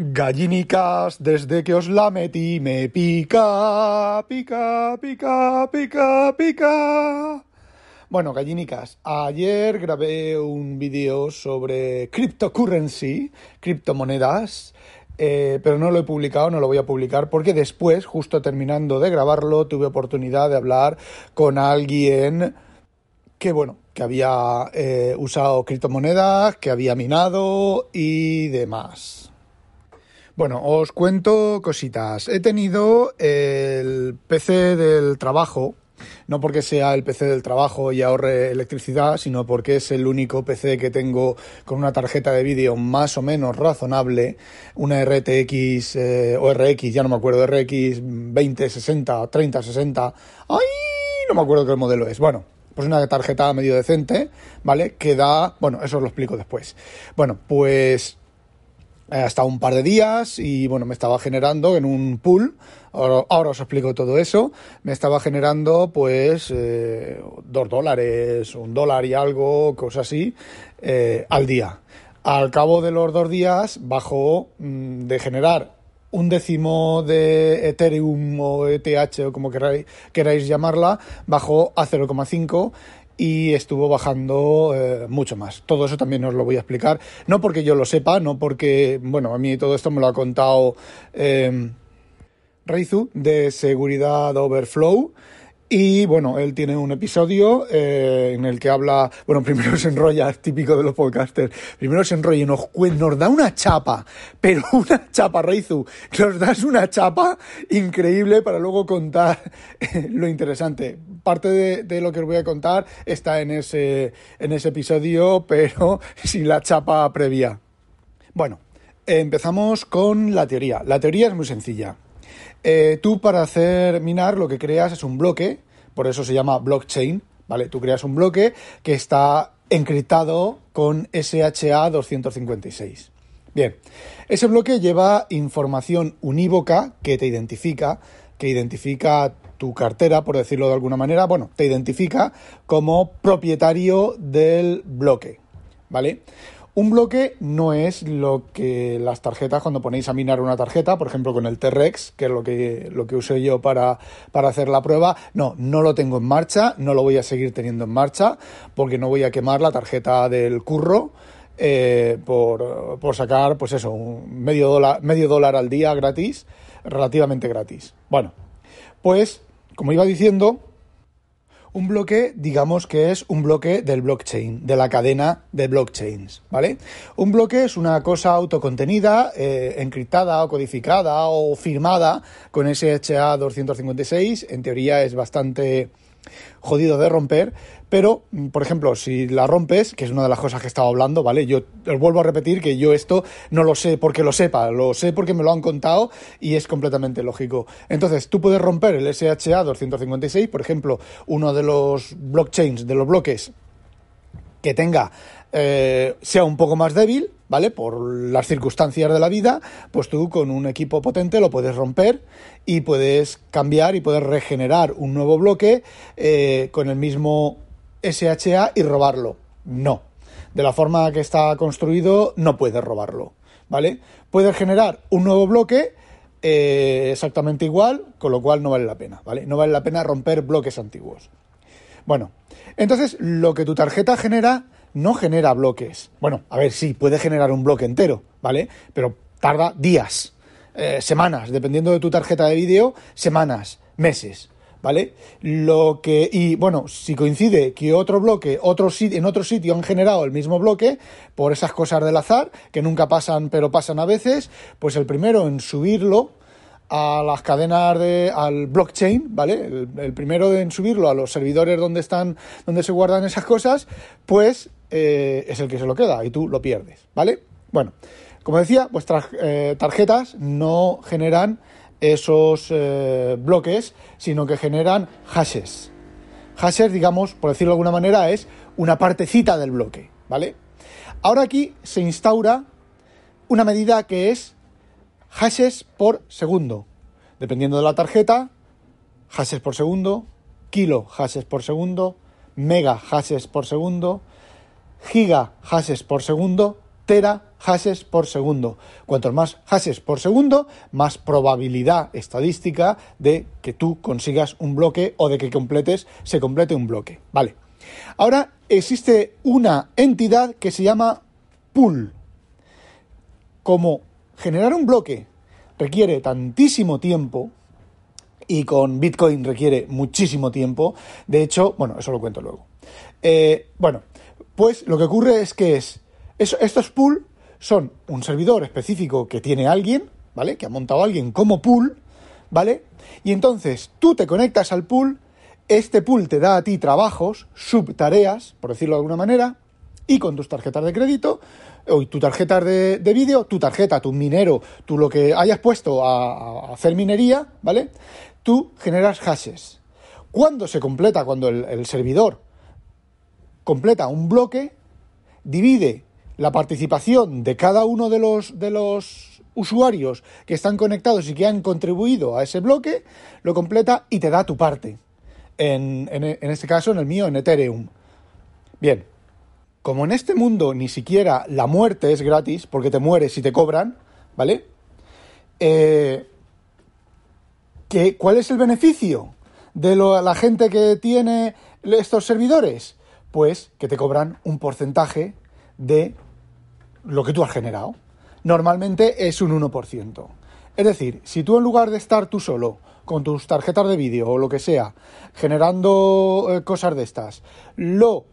Gallinicas, desde que os la metí me pica, pica, pica, pica, pica. Bueno, gallinicas, ayer grabé un vídeo sobre cryptocurrency, criptomonedas, eh, pero no lo he publicado, no lo voy a publicar, porque después, justo terminando de grabarlo, tuve oportunidad de hablar con alguien que, bueno, que había eh, usado criptomonedas, que había minado y demás. Bueno, os cuento cositas. He tenido el PC del trabajo, no porque sea el PC del trabajo y ahorre electricidad, sino porque es el único PC que tengo con una tarjeta de vídeo más o menos razonable, una RTX eh, o RX, ya no me acuerdo, RX 2060, 3060, ¡ay! No me acuerdo qué modelo es. Bueno, pues una tarjeta medio decente, ¿vale? Que da, bueno, eso os lo explico después. Bueno, pues hasta un par de días y bueno, me estaba generando en un pool, ahora, os explico todo eso, me estaba generando pues eh, dos dólares, un dólar y algo, cosas así, eh, al día. Al cabo de los dos días bajó mm, de generar un décimo de Ethereum o ETH o como queráis, queráis llamarla, bajó a 0,5 y estuvo bajando eh, mucho más. Todo eso también os lo voy a explicar. No porque yo lo sepa, no porque, bueno, a mí todo esto me lo ha contado eh, Reizu de Seguridad Overflow y bueno, él tiene un episodio eh, en el que habla, bueno, primero se enrolla, típico de los podcasters, primero se enrolla y nos, da una chapa, pero una chapa, Reizu, nos das una chapa increíble para luego contar lo interesante. Parte de, de, lo que os voy a contar está en ese, en ese episodio, pero sin la chapa previa. Bueno, empezamos con la teoría. La teoría es muy sencilla. Eh, tú para hacer minar lo que creas es un bloque, por eso se llama blockchain, ¿vale? Tú creas un bloque que está encriptado con SHA 256. Bien, ese bloque lleva información unívoca que te identifica, que identifica tu cartera, por decirlo de alguna manera, bueno, te identifica como propietario del bloque, ¿vale? Un bloque no es lo que las tarjetas, cuando ponéis a minar una tarjeta, por ejemplo con el T-Rex, que es lo que, lo que usé yo para, para hacer la prueba, no, no lo tengo en marcha, no lo voy a seguir teniendo en marcha, porque no voy a quemar la tarjeta del curro. Eh, por, por, sacar, pues eso, un medio medio dólar al día gratis, relativamente gratis. Bueno, pues, como iba diciendo, un bloque, digamos que es un bloque del blockchain, de la cadena de blockchains, ¿vale? Un bloque es una cosa autocontenida, eh, encriptada o codificada o firmada con SHA 256. En teoría es bastante jodido de romper, pero, mm, por ejemplo, si la rompes, que es una de las cosas que estaba hablando, ¿vale? Yo os vuelvo a repetir que yo esto no lo sé porque lo sepa, lo sé porque me lo han contado y es completamente lógico. Entonces, tú puedes romper el SHA 256, por ejemplo, uno de los blockchains, de los bloques que tenga eh, sea un poco más débil, ¿vale? Por las circunstancias de la vida, pues tú con un equipo potente lo puedes romper y puedes cambiar y puedes regenerar un nuevo bloque eh, con el mismo SHA y robarlo. No. De la forma que está construido, no puedes robarlo, ¿vale? Puedes generar un nuevo bloque eh, exactamente igual, con lo cual no vale la pena, ¿vale? No vale la pena romper bloques antiguos. Bueno, entonces lo que tu tarjeta genera no genera bloques. Bueno, a ver, sí, puede generar un bloque entero, ¿vale? Pero tarda días, eh, semanas, dependiendo de tu tarjeta de vídeo, semanas, meses. ¿Vale? Lo que. Y bueno, si coincide que otro bloque, otro en otro sitio han generado el mismo bloque, por esas cosas del azar, que nunca pasan, pero pasan a veces, pues el primero en subirlo a las cadenas de al blockchain, ¿vale? El, primero en subirlo a los servidores donde están, donde se guardan esas cosas, pues eh, es el que se lo queda y tú lo pierdes, ¿vale? Bueno, Como decía, vuestras eh, tarjetas no generan esos eh, bloques, sino que generan hashes. Hashes, digamos, por decirlo de alguna manera, es una partecita del bloque, ¿vale? Ahora aquí se instaura una medida que es hashes por segundo. Dependiendo de la tarjeta, hashes por segundo, kilo hashes por segundo, mega hashes por segundo, giga hashes por segundo, tera hashes por segundo. Cuantos más hashes por segundo, más probabilidad estadística de que tú consigas un bloque o de que completes, se complete un bloque. Vale. Ahora existe una entidad que se llama pool. Como generar un bloque requiere tantísimo tiempo, y con Bitcoin requiere muchísimo tiempo. De hecho, bueno, eso lo cuento luego. Eh, bueno, pues lo que ocurre es que es, estos pool son un servidor específico que tiene alguien, ¿vale? Que ha montado alguien como pool, ¿vale? Y entonces tú te conectas al pool, este pool te da a ti trabajos, subtareas, por decirlo de alguna manera, y con tus tarjetas de crédito, o tu tarjeta de, de vídeo, tu tarjeta, tu minero, tú lo que hayas puesto a, a hacer minería, ¿vale? tú generas hashes. Cuando se completa, cuando el, servidor completa un bloque, divide la participación de cada uno de los, de los usuarios que están conectados y que han contribuido a ese bloque, lo completa y te da tu parte. En, en, este caso, en el mío, en Ethereum. Bien, como en este mundo ni siquiera la muerte es gratis, porque te mueres y te cobran, ¿vale? Eh, ¿Cuál es el beneficio de la gente que tiene estos servidores? Pues que te cobran un porcentaje de lo que tú has generado. Normalmente es un 1%. Es decir, si tú en lugar de estar tú solo con tus tarjetas de vídeo o lo que sea, generando eh, cosas de estas, lo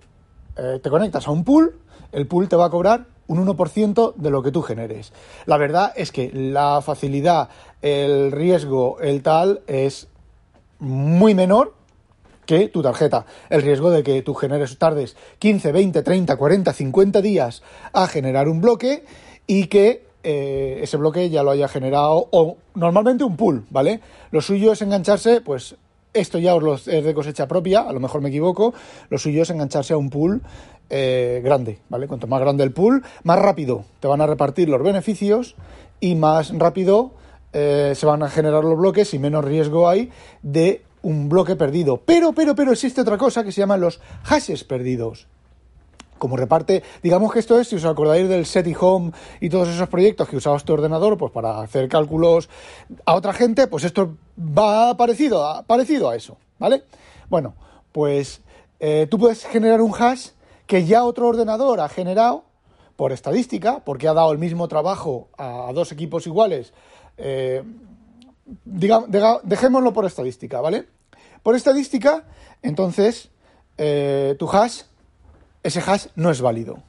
eh, te conectas a un pool, el pool te va a cobrar un 1% de lo que tú generes. La verdad es que la facilidad, el riesgo, el tal es muy menor que tu tarjeta. El riesgo de que tú generes tardes 15, 20, 30, 40, 50 días a generar un bloque y que eh, ese bloque ya lo haya generado o normalmente un pool, ¿vale? Lo suyo es engancharse, pues esto ya os lo es de cosecha propia, a lo mejor me equivoco, lo suyo es engancharse a un pool eh, grande, ¿vale? Cuanto más grande el pool, más rápido te van a repartir los beneficios y más rápido eh, se van a generar los bloques y menos riesgo hay de un bloque perdido. Pero, pero, pero existe otra cosa que se llaman los hashes perdidos. Como reparte, digamos que esto es, si os acordáis del SETI Home y todos esos proyectos que usabas tu ordenador pues para hacer cálculos a otra gente, pues esto va parecido a, parecido a eso, ¿vale? Bueno, pues eh, tú puedes generar un hash que ya otro ordenador ha generado por estadística, porque ha dado el mismo trabajo a, dos equipos iguales. Eh, dejémoslo por estadística, ¿vale? Por estadística, entonces, eh, tu hash, ese hash no es válido.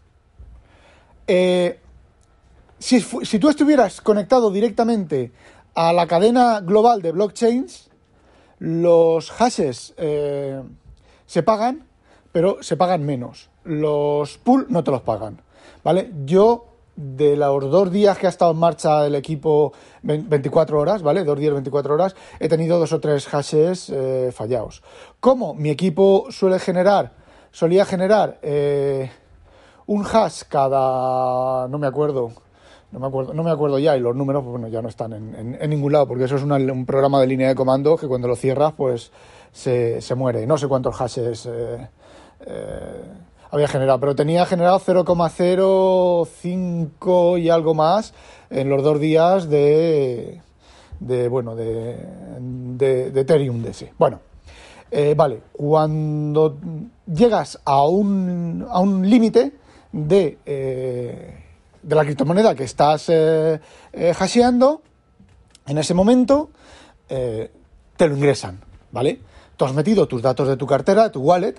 Eh, si, tú estuvieras conectado directamente a la cadena global de blockchains, los hashes se pagan, pero se pagan menos los pool no te los pagan, ¿vale? Yo, de los dos días que ha estado en marcha el equipo 24 horas, ¿vale? Dos días, 24 horas, he tenido dos o tres hashes eh, fallados. ¿Cómo? Mi equipo suele generar, solía generar eh, un hash cada, no me acuerdo, no me acuerdo, no me acuerdo ya y los números pues, bueno, ya no están en, ningún lado porque eso es un programa de línea de comando que cuando lo cierras pues se, se muere. No sé cuántos hashes eh, había generado, pero tenía generado 0,05 y algo más en los dos días de, de bueno, de, de, Ethereum de. Bueno, eh, vale, cuando llegas a un, a un límite de, eh, de la criptomoneda que estás eh, hasheando, en ese momento te lo ingresan, ¿vale? Tú has metido tus datos de tu cartera, tu wallet,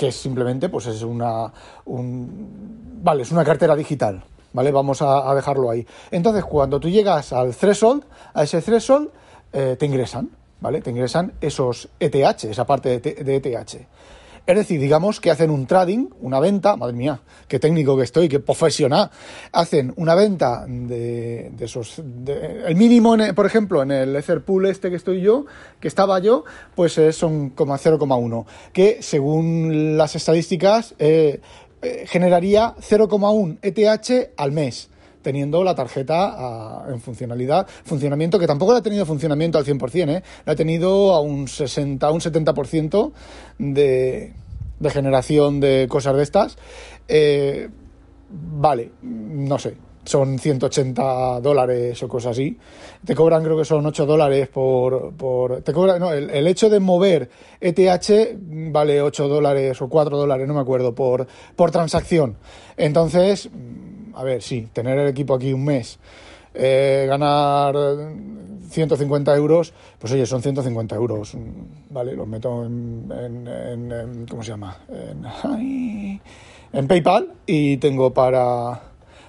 que simplemente, pues es una, un, vale, es una cartera digital, ¿vale? Vamos a, dejarlo ahí. Entonces, cuando tú llegas al threshold, a ese threshold, eh, te ingresan, ¿vale? Te ingresan esos ETH, esa parte de, ETH. Es decir, digamos que hacen un trading, una venta, madre mía, qué técnico que estoy, qué profesional, hacen una venta de, esos, el mínimo, por ejemplo, en el Etherpool este que estoy yo, que estaba yo, pues son como 0,1, que según las estadísticas eh, eh, generaría 0,1 ETH al mes teniendo la tarjeta ah, en funcionalidad, funcionamiento, que tampoco la ha tenido funcionamiento al 100%, ¿eh? la ha tenido a un 60, un 70% de, de generación de cosas de estas. Eh, vale, no sé, son 180 dólares o cosas así. Te cobran, creo que son 8 dólares por. por te cobran, no, el, el, hecho de mover ETH vale 8 dólares o 4 dólares, no me acuerdo, por, por transacción. Entonces, a ver, sí, tener el equipo aquí un mes, eh, ganar 150 euros, pues oye, son 150 euros, ¿vale? Los meto en, ¿cómo se llama? En, en PayPal y tengo para,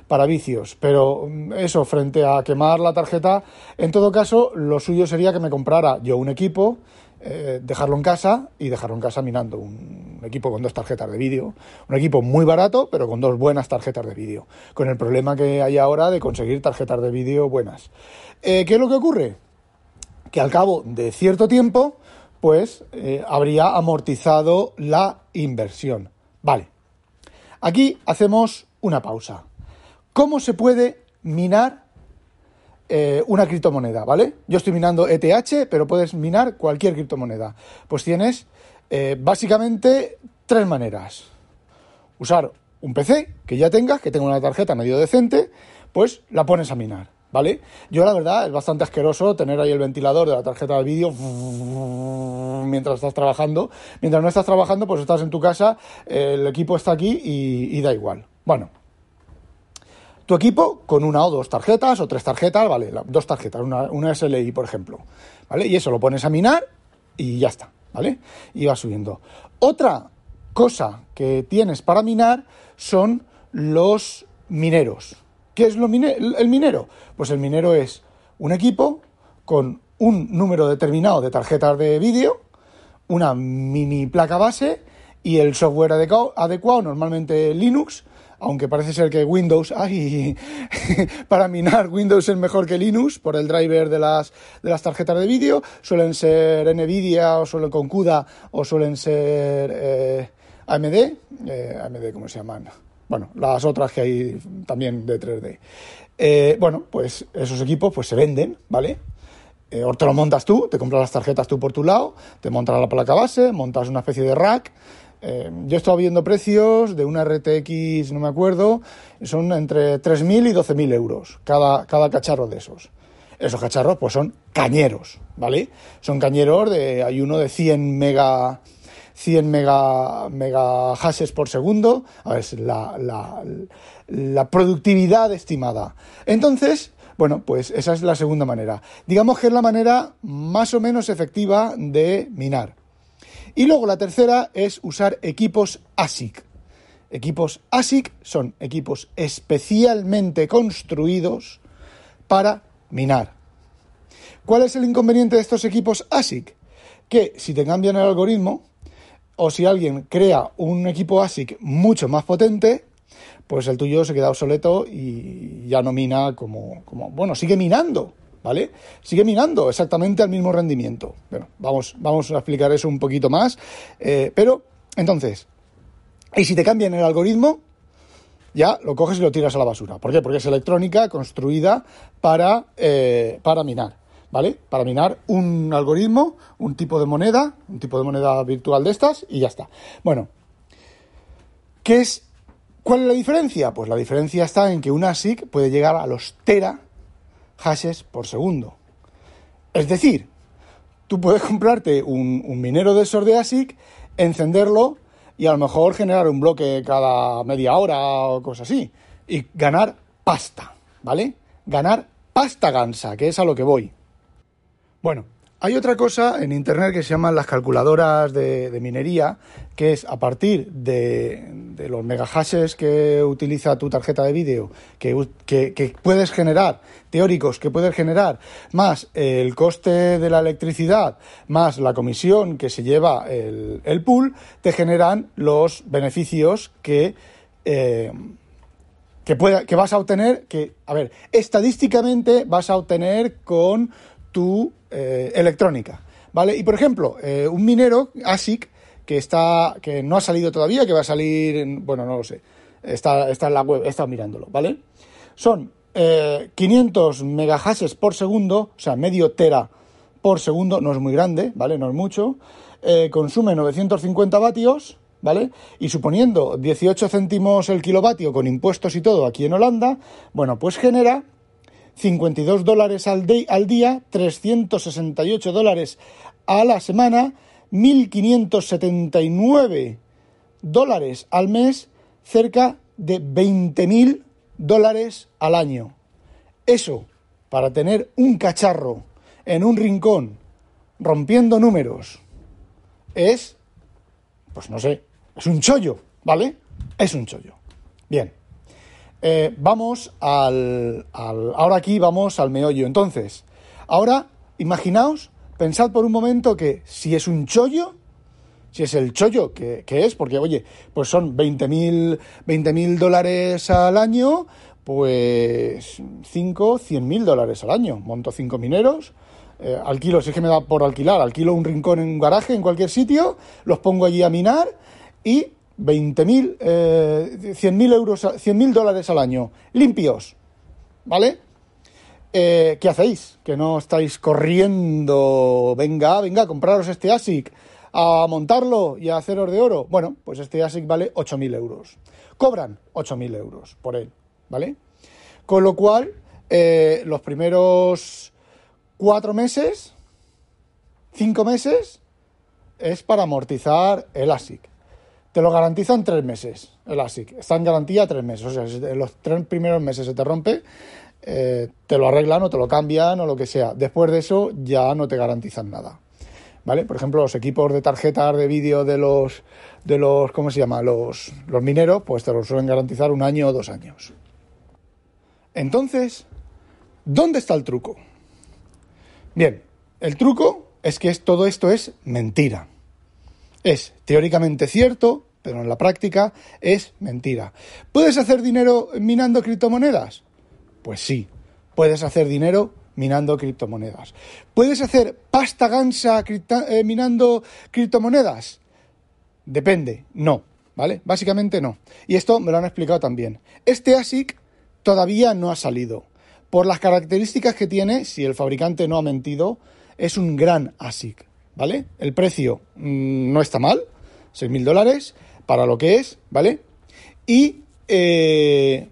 para vicios. Pero eso, frente a quemar la tarjeta, en todo caso, lo suyo sería que me comprara yo un equipo eh, dejarlo en casa y dejarlo en casa minando. Un equipo con dos tarjetas de vídeo. Un equipo muy barato, pero con dos buenas tarjetas de vídeo. Con el problema que hay ahora de conseguir tarjetas de vídeo buenas. Eh, ¿Qué es lo que ocurre? Que al cabo de cierto tiempo, pues eh, habría amortizado la inversión. Vale. Aquí hacemos una pausa. ¿Cómo se puede minar eh, una criptomoneda, ¿vale? Yo estoy minando ETH, pero puedes minar cualquier criptomoneda. Pues tienes eh, básicamente tres maneras. Usar un PC que ya tengas, que tenga una tarjeta medio decente, pues la pones a minar, ¿vale? Yo la verdad es bastante asqueroso tener ahí el ventilador de la tarjeta de vídeo mientras estás trabajando. Mientras no estás trabajando, pues estás en tu casa, el equipo está aquí y da igual. Bueno, tu equipo con una o dos tarjetas o tres tarjetas, vale, dos tarjetas, una, SLI, por ejemplo, ¿vale? Y eso lo pones a minar y ya está, ¿vale? Y va subiendo. Otra cosa que tienes para minar son los mineros. ¿Qué es lo el minero? Pues el minero es un equipo con un número determinado de tarjetas de vídeo, una mini placa base y el software adecuado normalmente Linux, aunque parece ser que Windows, ay, para minar Windows es mejor que Linux por el driver de las, de las tarjetas de vídeo, suelen ser NVIDIA o suelen con CUDA o suelen ser eh, AMD, eh, AMD, ¿cómo se llaman? Bueno, las otras que hay también de 3D. Eh, bueno, pues esos equipos pues se venden, ¿vale? o te lo montas tú, te compras las tarjetas tú por tu lado, te montas la placa base, montas una especie de rack eh, yo he estado viendo precios de una RTX, no me acuerdo, son entre 3.000 y 12.000 euros cada, cada cacharro de esos. Esos cacharros pues son cañeros, ¿vale? Son cañeros de, hay uno de 100 mega, 100 mega, mega hashes por segundo, a ver, la, la, la productividad estimada. Entonces, bueno, pues esa es la segunda manera. Digamos que es la manera más o menos efectiva de minar. Y luego la tercera es usar equipos ASIC. Equipos ASIC son equipos especialmente construidos para minar. ¿Cuál es el inconveniente de estos equipos ASIC? Que si te cambian el algoritmo o si alguien crea un equipo ASIC mucho más potente, pues el tuyo se queda obsoleto y ya no mina como, como bueno, sigue minando, ¿vale? Sigue minando exactamente al mismo rendimiento. Bueno, vamos, a explicar eso un poquito más. Eh, pero, entonces, y si te cambian el algoritmo, ya lo coges y lo tiras a la basura. ¿Por qué? Porque es electrónica construida para, eh, para minar. ¿Vale? Para minar un algoritmo, un tipo de moneda, un tipo de moneda virtual de estas y ya está. Bueno, ¿qué es? ¿Cuál es la diferencia? Pues la diferencia está en que una ASIC puede llegar a los tera hashes por segundo. Es decir, tú puedes comprarte un, minero de esos ASIC, encenderlo y a lo mejor generar un bloque cada media hora o cosas así. Y ganar pasta, ¿vale? Ganar pasta gansa, que es a lo que voy. Bueno, Hay otra cosa en Internet que se llaman las calculadoras de, minería, que es a partir de, los megahashes que utiliza tu tarjeta de vídeo, que, puedes generar, teóricos que puedes generar, más el coste de la electricidad, más la comisión que se lleva el, pool, te generan los beneficios que... Eh, que, pueda, que vas a obtener, que, a ver, estadísticamente vas a obtener con tu eh, electrónica, ¿vale? Y por ejemplo, eh, un minero ASIC que está que no ha salido todavía, que va a salir, bueno, no lo sé, está, está en la web, he estado mirándolo, ¿vale? Son 500 eh, megahashes por segundo, o sea, medio tera por segundo, no es muy grande, ¿vale? No es mucho. consume 950 vatios, ¿vale? Y suponiendo 18 céntimos el kilovatio con impuestos y todo aquí en Holanda, bueno, pues genera 52 dólares al, al día, 368 dólares a la semana, 1.579 dólares al mes, cerca de 20.000 dólares al año. Eso, para tener un cacharro en un rincón rompiendo números, es, pues no sé, es un chollo, ¿vale? Es un chollo. Bien. Eh, vamos al, Ahora aquí vamos al meollo. Entonces, ahora imaginaos, pensad por un momento que si es un chollo, si es el chollo que, es, porque oye, pues son 20.000 20 dólares al año, pues 5, 100.000 dólares al año. Monto 5 mineros, eh, alquilo, si es que me da por alquilar, alquilo un rincón en un garaje, en cualquier sitio, los pongo allí a minar y 20.000, eh, 100.000 euros, 100.000 dólares al año, limpios, ¿vale? Eh, ¿Qué hacéis? Que no estáis corriendo, venga, venga, compraros este ASIC, a montarlo y a haceros de oro. Bueno, pues este ASIC vale 8.000 euros. Cobran 8.000 euros por él, ¿vale? Con lo cual, eh, los primeros cuatro meses, cinco meses, es para amortizar el ASIC. Te lo garantizan tres meses, el ASIC. Está en garantía tres meses. O sea, en los tres primeros meses se te rompe, eh, te lo arreglan o te lo cambian o lo que sea. Después de eso ya no te garantizan nada. ¿Vale? Por ejemplo, los equipos de tarjetas de vídeo de los, de los, ¿cómo se llama? Los, los mineros, pues te lo suelen garantizar un año o dos años. Entonces, ¿dónde está el truco? Bien, el truco es que es, todo esto es mentira. Es teóricamente cierto, pero en la práctica es mentira. ¿Puedes hacer dinero minando criptomonedas? Pues sí, puedes hacer dinero minando criptomonedas. ¿Puedes hacer pasta gansa eh, minando criptomonedas? Depende, no, ¿vale? Básicamente no. Y esto me lo han explicado también. Este ASIC todavía no ha salido. Por las características que tiene, si el fabricante no ha mentido, es un gran ASIC. ¿Vale? El precio mm, no está mal, 6.000 dólares para lo que es, ¿vale? Y, eh,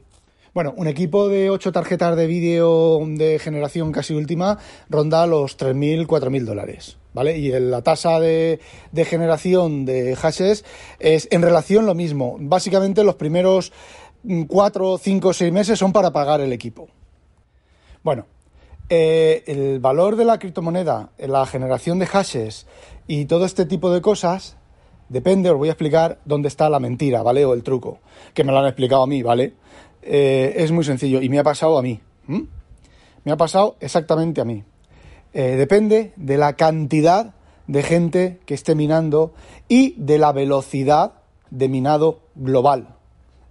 bueno, un equipo de 8 tarjetas de vídeo de generación casi última ronda los 3.000, 4.000 dólares, ¿vale? Y la tasa de, de generación de hashes es en relación lo mismo. Básicamente los primeros 4, 5, 6 meses son para pagar el equipo. Bueno, eh, el valor de la criptomoneda, la generación de hashes y todo este tipo de cosas, depende, os voy a explicar dónde está la mentira, ¿vale? O el truco, que me lo han explicado a mí, ¿vale? Eh, es muy sencillo y me ha pasado a mí. Me ha pasado exactamente a mí. Eh, depende de la cantidad de gente que esté minando y de la velocidad de minado global.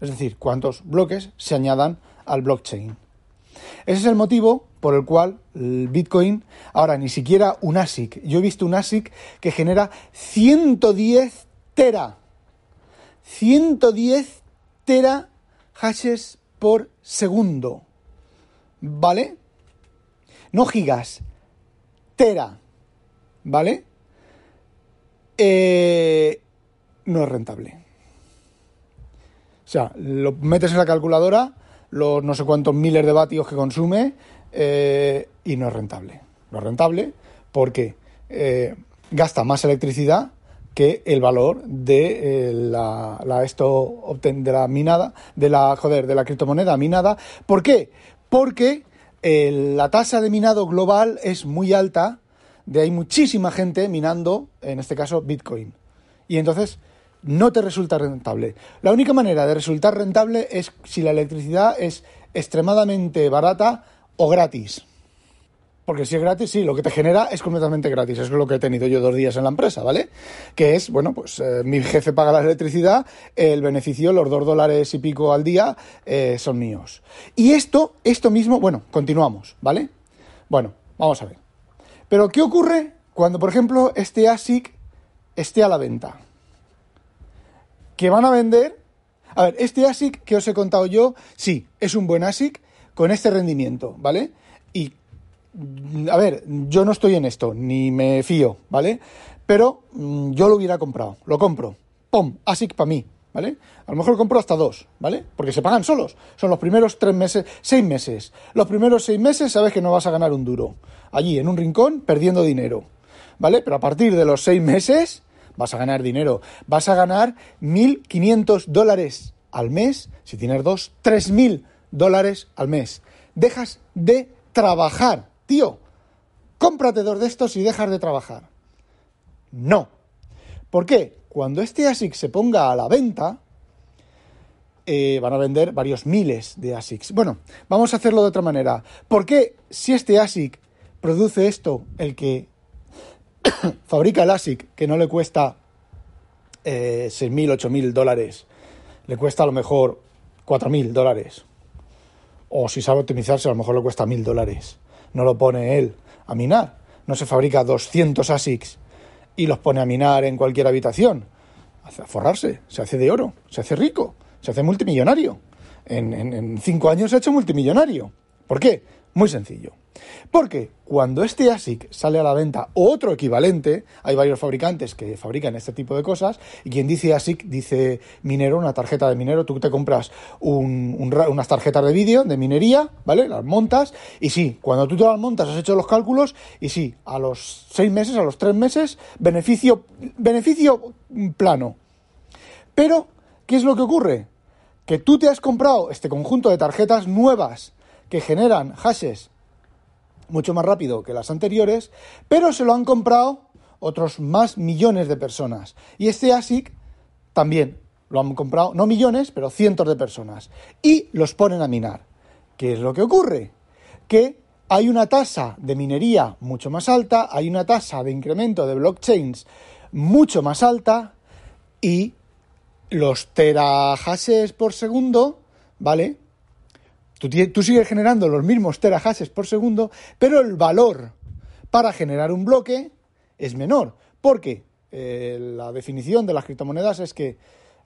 Es decir, cuántos bloques se añadan al blockchain. Ese es el motivo por el cual el Bitcoin, ahora ni siquiera un ASIC, yo he visto un ASIC que genera 110 tera, 110 tera hashes por segundo, ¿vale? No gigas, tera, ¿vale? Eh, no es rentable. O sea, lo metes en la calculadora, los no sé cuántos miles de vatios que consume, eh, y no es rentable. No es rentable porque eh, gasta más electricidad que el valor de eh, la, esto de la minada, de la joder, de la criptomoneda minada. ¿Por qué? Porque la tasa de minado global es muy alta de hay muchísima gente minando, en este caso, Bitcoin. Y entonces no te resulta rentable. La única manera de resultar rentable es si la electricidad es extremadamente barata o gratis. Porque si es gratis, sí, lo que te genera es completamente gratis. Es lo que he tenido yo dos días en la empresa, ¿vale? Que es, bueno, pues eh, mi jefe paga la electricidad, el beneficio, los dos dólares y pico al día, eh, son míos. Y esto, esto mismo, bueno, continuamos, ¿vale? Bueno, vamos a ver. Pero, ¿qué ocurre cuando, por ejemplo, este ASIC esté a la venta? Que van a vender. A ver, este ASIC que os he contado yo, sí, es un buen ASIC con este rendimiento, ¿vale? Y a ver, yo no estoy en esto, ni me fío, ¿vale? Pero mm, yo lo hubiera comprado, lo compro. ¡Pum! ASIC para mí, ¿vale? A lo mejor compro hasta dos, ¿vale? Porque se pagan solos. Son los primeros tres meses, seis meses. Los primeros seis meses sabes que no vas a ganar un duro. Allí, en un rincón, perdiendo dinero, ¿vale? Pero a partir de los seis meses vas a ganar dinero. Vas a ganar 1.500 dólares al mes. Si tienes dos, 3.000 dólares al mes. Dejas de trabajar tío, cómprate dos de estos y dejas de trabajar. No. ¿Por qué? Cuando este ASIC se ponga a la venta, eh, van a vender varios miles de ASICs. Bueno, vamos a hacerlo de otra manera. ¿Por qué si este ASIC produce esto, el que fabrica el ASIC, que no le cuesta eh, 6.000, 8.000 dólares, le cuesta a lo mejor 4.000 dólares? O si sabe optimizarse, a lo mejor le cuesta 1.000 dólares no lo pone él a minar. No se fabrica 200 ASICs y los pone a minar en cualquier habitación. Hace a forrarse, se hace de oro, se hace rico, se hace multimillonario. En, en cinco años se ha hecho multimillonario. ¿Por qué? Muy sencillo. Porque cuando este ASIC sale a la venta o otro equivalente, hay varios fabricantes que fabrican este tipo de cosas, y quien dice ASIC dice minero, una tarjeta de minero, tú te compras unas tarjetas de vídeo de minería, ¿vale? Las montas, y sí, cuando tú te las montas has hecho los cálculos, y sí, a los seis meses, a los tres meses, beneficio, beneficio plano. Pero, ¿qué es lo que ocurre? Que tú te has comprado este conjunto de tarjetas nuevas que generan hashes mucho más rápido que las anteriores, pero se lo han comprado otros más millones de personas. Y este ASIC también lo han comprado, no millones, pero cientos de personas. Y los ponen a minar. ¿Qué es lo que ocurre? Que hay una tasa de minería mucho más alta, hay una tasa de incremento de blockchains mucho más alta y los terahashes por segundo, ¿vale? Tú, sigues generando los mismos terahashes por segundo, pero el valor para generar un bloque es menor. Porque eh, la definición de las criptomonedas es que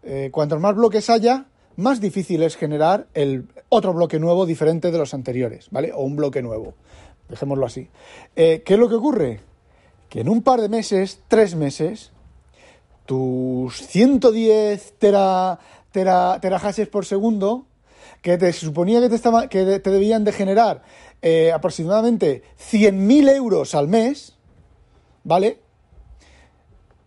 eh, cuantos más bloques haya, más difícil es generar el otro bloque nuevo diferente de los anteriores, ¿vale? O un bloque nuevo. Dejémoslo así. Eh, ¿Qué es lo que ocurre? Que en un par de meses, tres meses, tus 110 tera, tera, por segundo que te suponía que te, estaba, que te debían de generar eh, aproximadamente 100.000 euros al mes, ¿vale?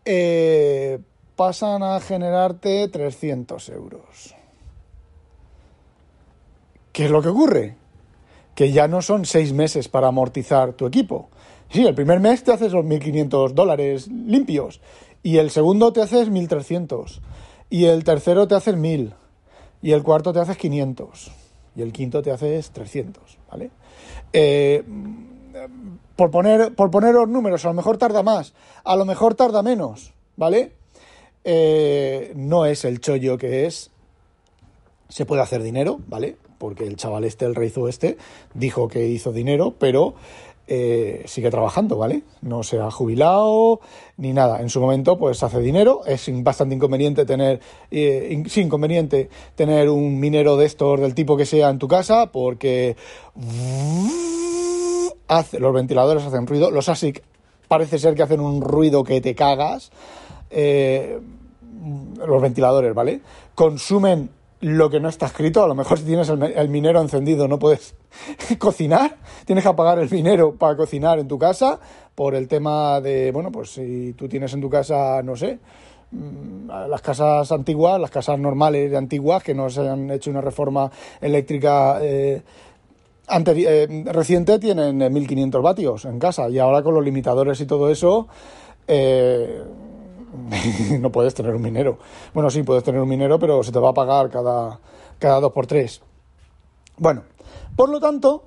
Eh, pasan a generarte 300 euros. ¿Qué es lo que ocurre? Que ya no son seis meses para amortizar tu equipo. Sí, el primer mes te haces los 1.500 dólares limpios y el segundo te haces 1.300 y el tercero te haces 1.000 y el cuarto te haces 500 y el quinto te haces 300, ¿vale? Eh, por, poner, por poneros números, a lo mejor tarda más, a lo mejor tarda menos, ¿vale? Eh, no es el chollo que es. Se puede hacer dinero, ¿vale? Porque el chaval este, el reizo este, dijo que hizo dinero, pero eh, sigue trabajando, ¿vale? No se ha jubilado ni nada. En su momento, pues hace dinero. Es bastante inconveniente tener, eh, inconveniente tener un minero de estos del tipo que sea en tu casa, porque hace, los ventiladores hacen ruido. Los ASIC parece ser que hacen un ruido que te cagas. Eh, los ventiladores, ¿vale? Consumen lo que no está escrito. A lo mejor si tienes el, minero encendido no puedes cocinar. Tienes que apagar el minero para cocinar en tu casa por el tema de, bueno, pues si tú tienes en tu casa, no sé, mm, las casas antiguas, las casas normales de antiguas que no se han hecho una reforma eléctrica eh, eh, reciente tienen 1500 vatios en casa y ahora con los limitadores y todo eso eh, no puedes tener un minero. Bueno, sí, puedes tener un minero, pero se te va a pagar cada, cada 2 por 3 Bueno, por lo tanto,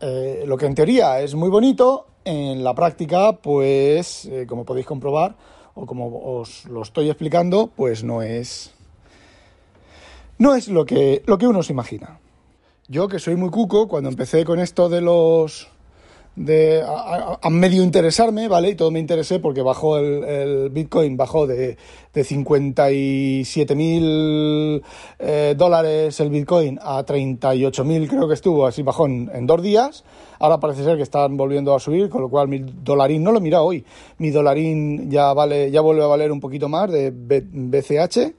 eh, lo que en teoría es muy bonito, en la práctica, pues, como podéis comprobar, o como os lo estoy explicando, pues no es. No es lo que, lo que uno se imagina. Yo, que soy muy cuco, cuando empecé con esto de los de a, medio interesarme, ¿vale? Y todo me interesé porque bajó el, Bitcoin, bajó de, de 57 mil eh, dólares el Bitcoin a 38 mil, creo que estuvo, así bajó en, dos días. Ahora parece ser que están volviendo a subir, con lo cual mi dolarín, no lo he mirado hoy, mi dolarín ya vale, ya vuelve a valer un poquito más de BCH.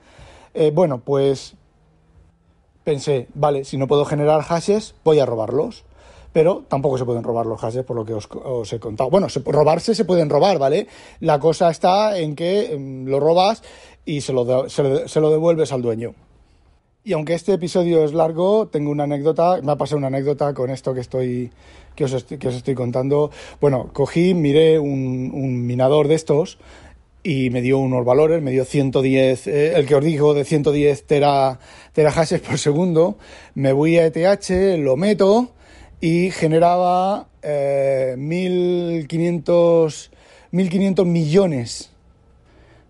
Eh, bueno, pues pensé, vale, si no puedo generar hashes, voy a robarlos. Pero tampoco se pueden robar los hashes por lo que os, he contado. Bueno, robarse se pueden robar, ¿vale? La cosa está en que em, lo robas y se lo, se, lo devuelves al dueño. Y aunque este episodio es largo, tengo una anécdota, me ha pasado una anécdota con esto que estoy que os, que os estoy contando. Bueno, cogí, miré un, un minador de estos y me dio unos valores, me dio 110, eh, el que os digo de 110 tera, terahashes por segundo, me voy a ETH, lo meto y generaba eh, 1.500, 1.500 millones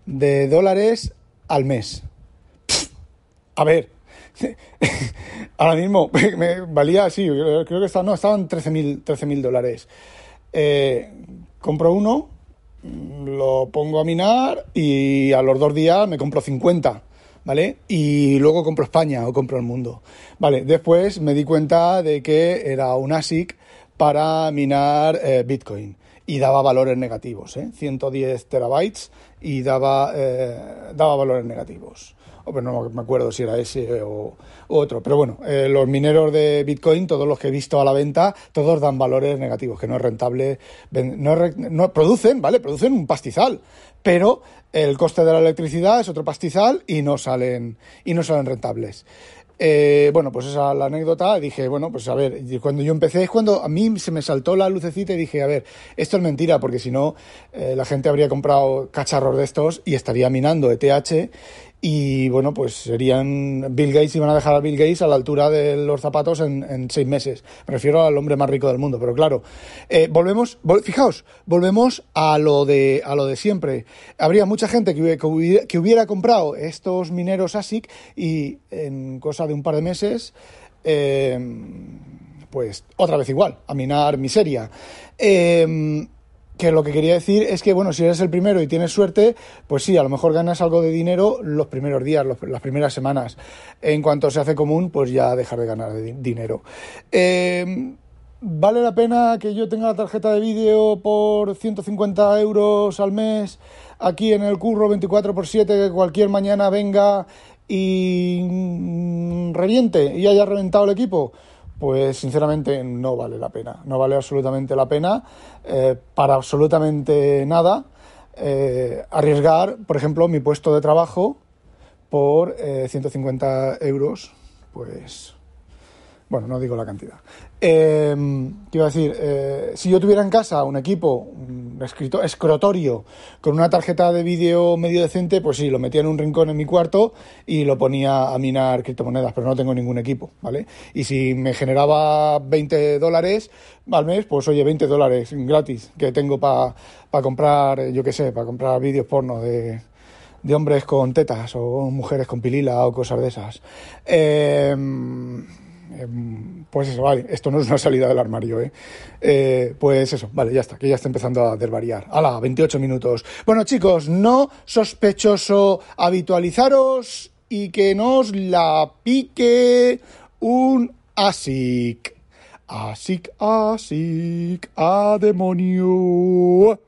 de dólares al mes. a ver, ahora mismo me valía, sí, creo que estaban, no, estaban 13.000 13 dólares. Eh, compro uno, lo pongo a minar y a los dos días me compro 50, ¿vale? Y luego compro España o compro el mundo, ¿vale? Después me di cuenta de que era un ASIC para minar eh, Bitcoin y daba valores negativos, ¿eh? 110 terabytes y daba, eh, daba valores negativos no me acuerdo si era ese o, otro. Pero bueno, eh, los mineros de Bitcoin, todos los que he visto a la venta, todos dan valores negativos, que no es rentable, no, producen, ¿vale? Producen un pastizal, pero el coste de la electricidad es otro pastizal y no salen, y no salen rentables. Eh, bueno, pues esa es la anécdota. Dije, bueno, pues a ver, cuando yo empecé es cuando a mí se me saltó la lucecita y dije, a ver, esto es mentira, porque si no, eh, la gente habría comprado cacharros de estos y estaría minando ETH y bueno, pues serían Bill Gates, iban a dejar a Bill Gates a la altura de los zapatos en, seis meses. Me refiero al hombre más rico del mundo, pero claro, eh, volvemos, fijaos, volvemos a lo de a lo de siempre. Habría mucha gente que hubiera, que hubiera, comprado estos mineros ASIC y en cosa de un par de meses, eh, pues otra vez igual, a minar miseria. Eh, que lo que quería decir es que, bueno, si eres el primero y tienes suerte, pues sí, a lo mejor ganas algo de dinero los primeros días, las primeras semanas. En cuanto se hace común, pues ya dejar de ganar dinero. Eh, ¿Vale la pena que yo tenga la tarjeta de vídeo por 150 euros al mes aquí en el curro 24x7 que cualquier mañana venga y mm, reviente y haya reventado el equipo? Pues sinceramente no vale la pena. No vale absolutamente la pena eh, para absolutamente nada eh, arriesgar, por ejemplo, mi puesto de trabajo por 150 eh, euros, pues bueno, no digo la cantidad. Eh, iba a decir, eh, si yo tuviera en casa un equipo, un escrito, escrotorio, con una tarjeta de vídeo medio decente, pues sí, lo metía en un rincón en mi cuarto y lo ponía a minar criptomonedas, pero no tengo ningún equipo, ¿vale? Y si me generaba 20 dólares al mes, pues oye, 20 dólares gratis que tengo para comprar, yo qué sé, para comprar vídeos porno de, de hombres con tetas o mujeres con pilila o cosas de esas. Eh, Em, pues eso, vale, esto no es una salida del armario, ¿eh? ¿eh? Pues eso, vale, ya está, que ya está empezando a desvariar. ¡Hala! 28 minutos. Bueno, chicos, no sospechoso habitualizaros y que nos la pique un ASIC. ASIC, ASIC, a demonio.